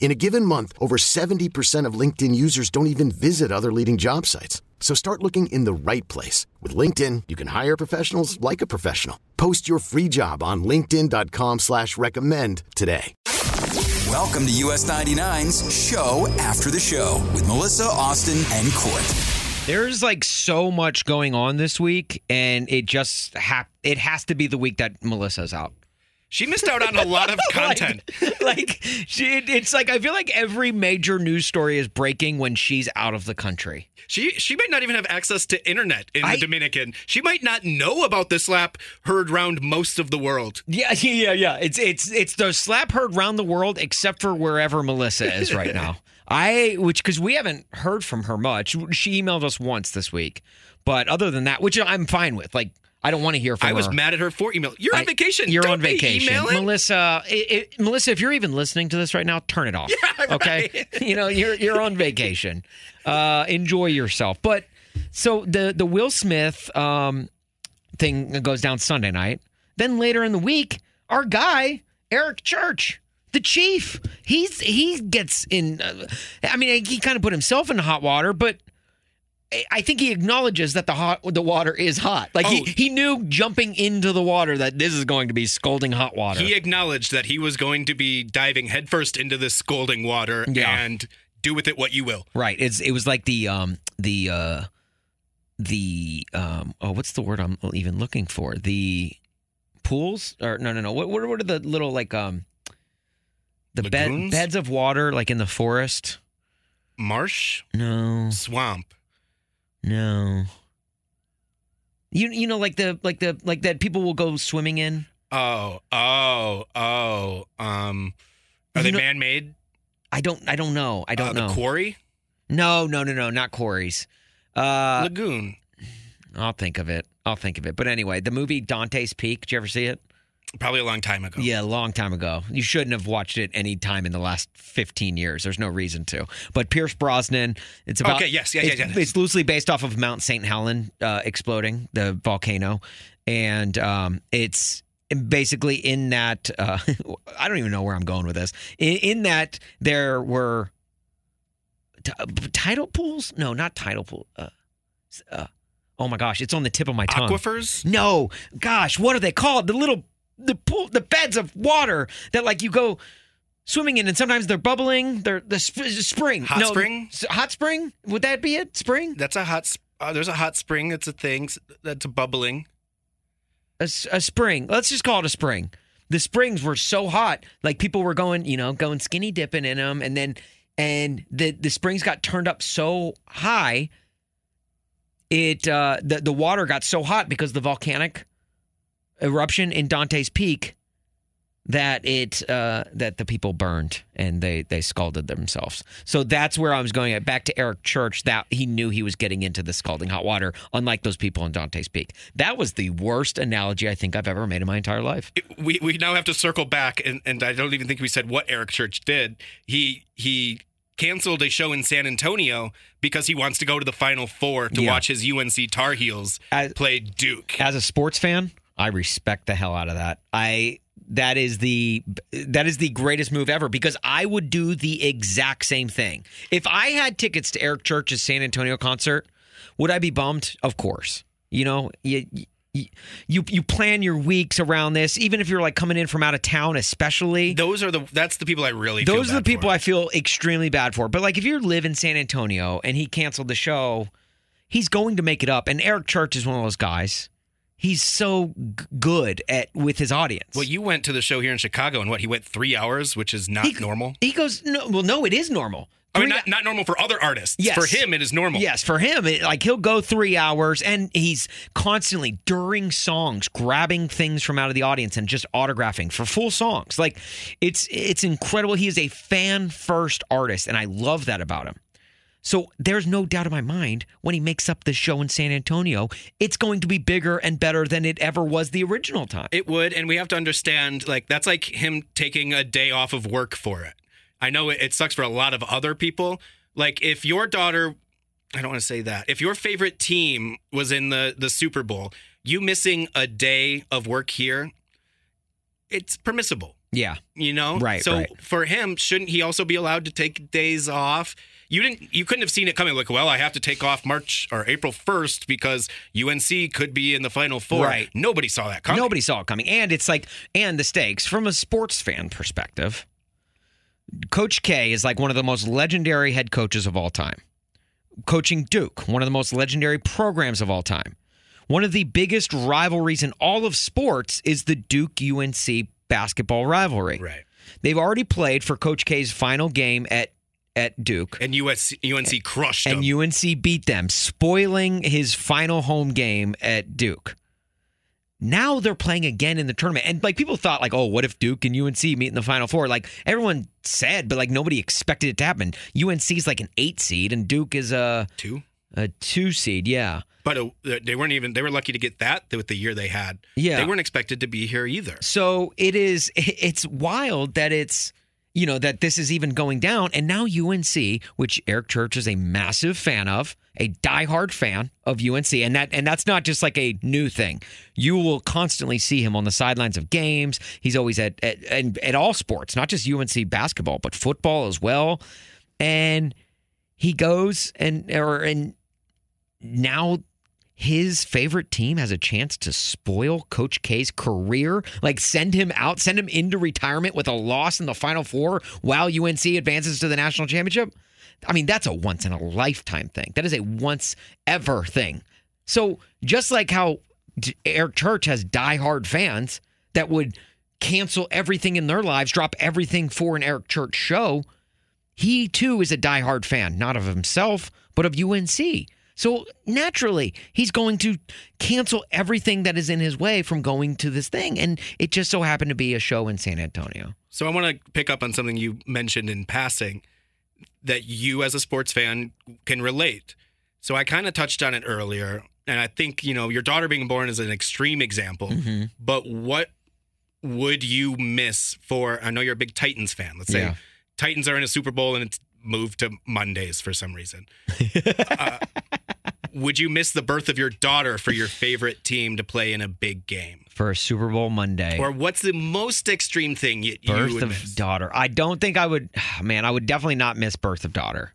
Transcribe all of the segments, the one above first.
In a given month, over 70% of LinkedIn users don't even visit other leading job sites. So start looking in the right place. With LinkedIn, you can hire professionals like a professional. Post your free job on linkedin.com slash recommend today. Welcome to US 99's Show After the Show with Melissa, Austin, and Court. There's like so much going on this week, and it just ha- it has to be the week that Melissa's out. She missed out on a lot of content. like, like she, it's like I feel like every major news story is breaking when she's out of the country. She she might not even have access to internet in I- the Dominican. She might not know about the slap heard round most of the world. Yeah, yeah, yeah. It's it's it's the slap heard round the world, except for wherever Melissa is right now. I which because we haven't heard from her much. She emailed us once this week, but other than that, which I'm fine with. Like I don't want to hear from I her. was mad at her for email. You're on vacation. You're Don't on vacation. Melissa. It, it- Melissa, if you're even listening to this right now, turn it off. Okay, you know you're you're on vacation. Uh, enjoy yourself. But so the the Will Smith um, thing goes down Sunday night. Then later in the week, our guy Eric Church. The chief, he's he gets in. Uh, I mean, he kind of put himself in hot water, but I- think he acknowledges that the hot the water is hot. Like Oh. he, he knew jumping into the water that this is going to be scalding hot water. He acknowledged that he was going to be diving headfirst into this scalding water Yeah. and do with it what you will. right. It's it was like the um the uh the um oh what's the word I'm even looking for? The pools or no no no what what what are the little like um the bed, beds of water like in the forest? Marsh, No. swamp. No. You you know like the like the like that people will go swimming in? Oh, oh, oh. Um, are You they know- man-made? I don't I don't know. I don't Uh, know. The quarry, No, no, no, no, not quarries. Uh, lagoon. I'll think of it. I'll think of it. But anyway, the movie Dante's Peak. Did you ever see it? Probably a long time ago. Yeah, a long time ago. You shouldn't have watched it any time in the last 15 years. There's no reason to. But Pierce Brosnan, it's about. Okay, yes, yeah, yeah, it's, yeah. It's loosely based off of Mount St. Helen uh, exploding, the volcano. And um, it's basically in that. Uh, I don't even know where I'm going with this. In, in that, there were t- tidal pools? No, not tidal pool. Uh, uh, oh my gosh, it's on the tip of my tongue. Aquifers. No, gosh, what are they called? The little the pool, the beds of water that like you go swimming in, and sometimes they're bubbling. They're the sp- spring. Hot no, spring? hot spring. Would that be it? Spring. That's a hot. Uh, there's a hot spring. That's a thing. That's a bubbling. A spring. Let's just call it a spring. The springs were so hot, like people were going, you know, going skinny dipping in them, and then and the the springs got turned up so high. It uh, the the water got so hot because the volcanic eruption in Dante's Peak that it uh, that the people burned and they they scalded themselves. So that's where I was going at. Back to Eric Church, that he knew he was getting into the scalding hot water, unlike those people in Dante's Peak. That was the worst analogy I think I've ever made in my entire life. we we now have to circle back and, and I don't even think we said what Eric Church did. He he canceled a show in San Antonio because he wants to go to the final four to Yeah. watch his UNC Tar Heels As- play Duke. As a sports fan, I respect the hell out of that. I that is the that is the greatest move ever because I would do the exact same thing. If I had tickets to Eric Church's San Antonio concert, would I be bummed? Of course. You know, you, you you plan your weeks around this, even if you're like coming in from out of town, especially. Those are the that's the people I really feel Those are the people for. I feel extremely bad for. But like if you live in San Antonio and he canceled the show, he's going to make it up. And Eric Church is one of those guys. He's so g- good at with his audience. Well, you went to the show here in Chicago, and what? He went three hours, which is not He- normal. he goes, no, well, no, it is normal. I mean, not, not normal for other artists. Yes. For him, it is normal. Yes, for him, it, like he'll go three hours and he's constantly during songs grabbing things from out of the audience and just autographing for full songs. Like it's it's incredible. He is a fan first artist, and I love that about him. So there's no doubt in my mind when he makes up the show in San Antonio, it's going to be bigger and better than it ever was the original time. It would, and we have to understand like that's like him taking a day off of work for it. I know it, it sucks for a lot of other people. Like if your daughter, I don't want to say that. If your favorite team was in the the Super Bowl, you missing a day of work here, it's permissible. Yeah. You know, Right, So right. for him, shouldn't he also be allowed to take days off? You didn't. You couldn't have seen it coming. Like, well, I have to take off March or April first because UNC could be in the Final Four. Right. Nobody saw that coming. Nobody saw it coming. And it's like, and the stakes from a sports fan perspective, Coach K is like one of the most legendary head coaches of all time. Coaching Duke, one of the most legendary programs of all time. One of the biggest rivalries in all of sports is the Duke UNC basketball rivalry. Right. They've already played for Coach K's final game at at Duke. And US, UNC crushed And them. And UNC beat them, spoiling his final home game at Duke. Now they're playing again in the tournament. And like people thought, like, oh, what if Duke and UNC meet in the final four? Like everyone said, but like nobody expected it to happen. UNC's like an eight seed and Duke is a, Two. A two seed. Yeah. But uh, they weren't even. They were lucky to get that with the year they had. Yeah. They weren't expected to be here either. So it is it's wild that it's you know that this is even going down and now UNC which Eric Church is a massive fan of a diehard fan of UNC and that and that's not just like a new thing you will constantly see him on the sidelines of games he's always at at, at, at all sports not just UNC basketball but football as well and he goes and or and now his favorite team has a chance to spoil Coach K's career, like send him out, send him into retirement with a loss in the Final Four while UNC advances to the national championship. I mean, that's a once in a lifetime thing. That is a once ever thing. So just like how Eric Church has diehard fans that would cancel everything in their lives, drop everything for an Eric Church show, he too is a diehard fan, not of himself, but of UNC. So naturally, he's going to cancel everything that is in his way from going to this thing. And it just so happened to be a show in San Antonio. So I want to pick up on something you mentioned in passing that you as a sports fan can relate. So I kind of touched on it earlier, and I think you know your daughter being born is an extreme example. Mm-hmm. But what would you miss for? I know you're a big Titans fan. Let's say Yeah. Titans are in a Super Bowl and it's moved to Mondays for some reason. uh, would you miss the birth of your daughter for your favorite team to play in a big game? For a Super Bowl Monday. Or what's the most extreme thing you, you birth would of miss? daughter. I don't think I would, man, I would definitely not miss birth of daughter.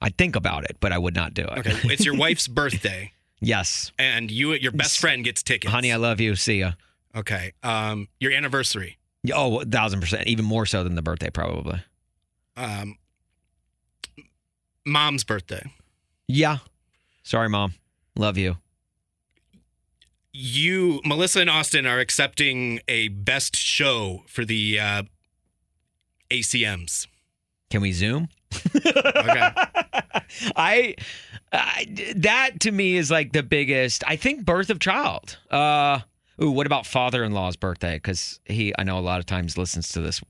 I'd think about it, but I would not do it. Okay, it's your wife's birthday, yes. and you, your best friend, gets tickets. Honey, I love you. See ya. Okay, um, your anniversary. Oh, a thousand percent. Even more so than the birthday, probably. Um, mom's birthday. Yeah. Sorry, mom. Love you. You, Melissa, and Austin are accepting a best show for the uh, ACMs. Can we zoom? Okay. I, I that to me is like the biggest. I think birth of child. Uh, ooh, what about father-in-law's birthday? Because he, I know a lot of times listens to this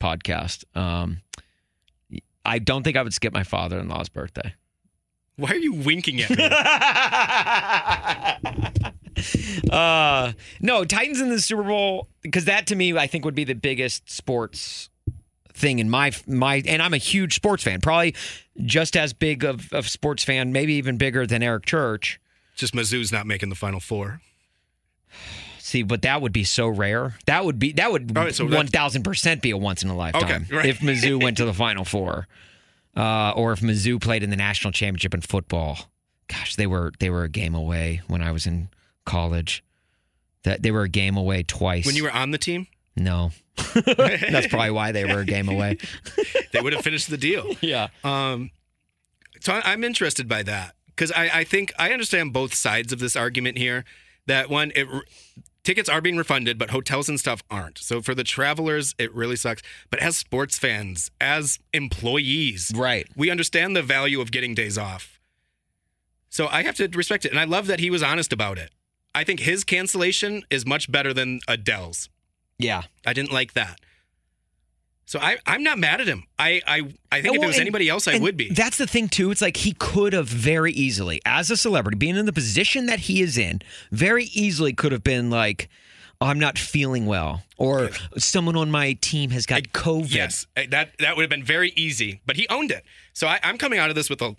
podcast. Um, I don't think I would skip my father-in-law's birthday. Why are you winking at me? uh, no, Titans in the Super Bowl because that to me I think would be the biggest sports thing in my my and I'm a huge sports fan, probably just as big of of sports fan, maybe even bigger than Eric Church. Just Mizzou's not making the Final Four. See, but that would be so rare. That would be that would right, so one thousand percent be a once in a lifetime Okay, right. if Mizzou went to the Final Four, uh, or if Mizzou played in the national championship in football. Gosh, they were they were a game away when I was in college. That they were a game away twice. When you were on the team, no, that's probably why they were a game away. they would have finished the deal. yeah, Um, so I'm interested by that because I, I think I understand both sides of this argument here. that one it tickets are being refunded, but hotels and stuff aren't. So for the travelers, it really sucks. But as sports fans, as employees, Right. we understand the value of getting days off. So I have to respect it. And I love that he was honest about it. I think his cancellation is much better than Adele's. Yeah. I didn't like that. So I, I'm not mad at him. I, I, I think if Well, it was anybody else, I would be. That's the thing too. It's like he could have very easily, as a celebrity, being in the position that he is in, very easily could have been like, oh, "I'm not feeling well," or "Someone on my team has got COVID." Yes, that that would have been very easy, but he owned it. So I, I'm coming out of this with a,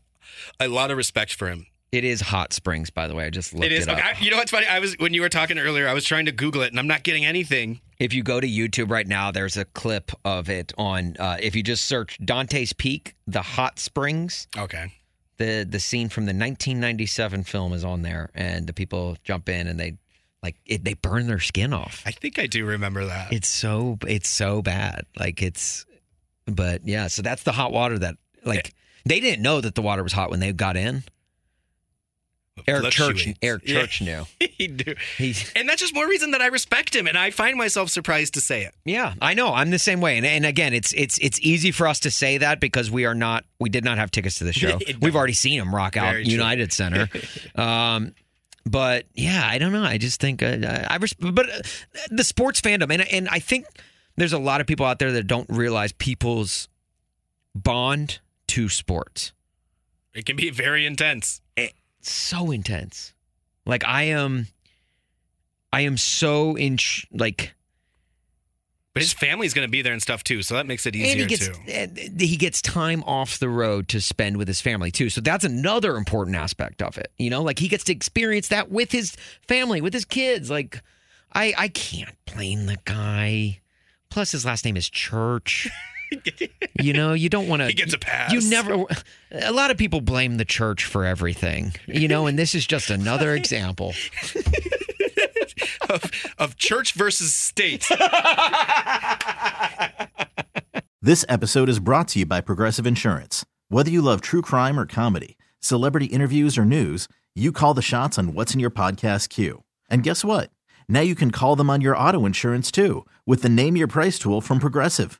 a lot of respect for him. It is Hot Springs, by the way. I just looked It is. it up. I- you know what's funny? I was when you were talking earlier. I was trying to Google it, and I'm not getting anything. If you go to YouTube right now, there's a clip of it on. Uh, if you just search Dante's Peak, the Hot Springs, Okay. the the scene from the 1997 film is on there, and the people jump in and they like it, they burn their skin off. I think I do remember that. It's so it's so bad. Like it's, but yeah. So that's the hot water that like they didn't know that the water was hot when they got in. Eric Church. Eric Yeah. Church knew. he do. He's And that's just more reason that I respect him, and I find myself surprised to say it. Yeah, I know. I'm the same way. And, and again, it's it's it's easy for us to say that because we are not we did not have tickets to the show. No. We've already seen him rock out Very true. United Center. um but yeah, I don't know. I just think uh, I res- but uh, the sports fandom and and I think there's a lot of people out there that don't realize people's bond to sports. It can be very intense. So intense. Like I am I am so in like But his family's going to be there and stuff too, so that makes it and easier he gets too. Eh, he gets time off the road to spend with his family too. So that's another important aspect of it. You know, like he gets to experience that with his family, with his kids. Like I I can't blame the guy. Plus his last name is Church. you know, you don't want to He gets a pass. You never a lot of people blame the church for everything. You know, and this is just another example. of, of church versus state. This episode is brought to you by Progressive Insurance. Whether you love true crime or comedy, celebrity interviews or news, you call the shots on what's in your podcast queue. And guess what? Now you can call them on your auto insurance too with the Name Your Price tool from Progressive.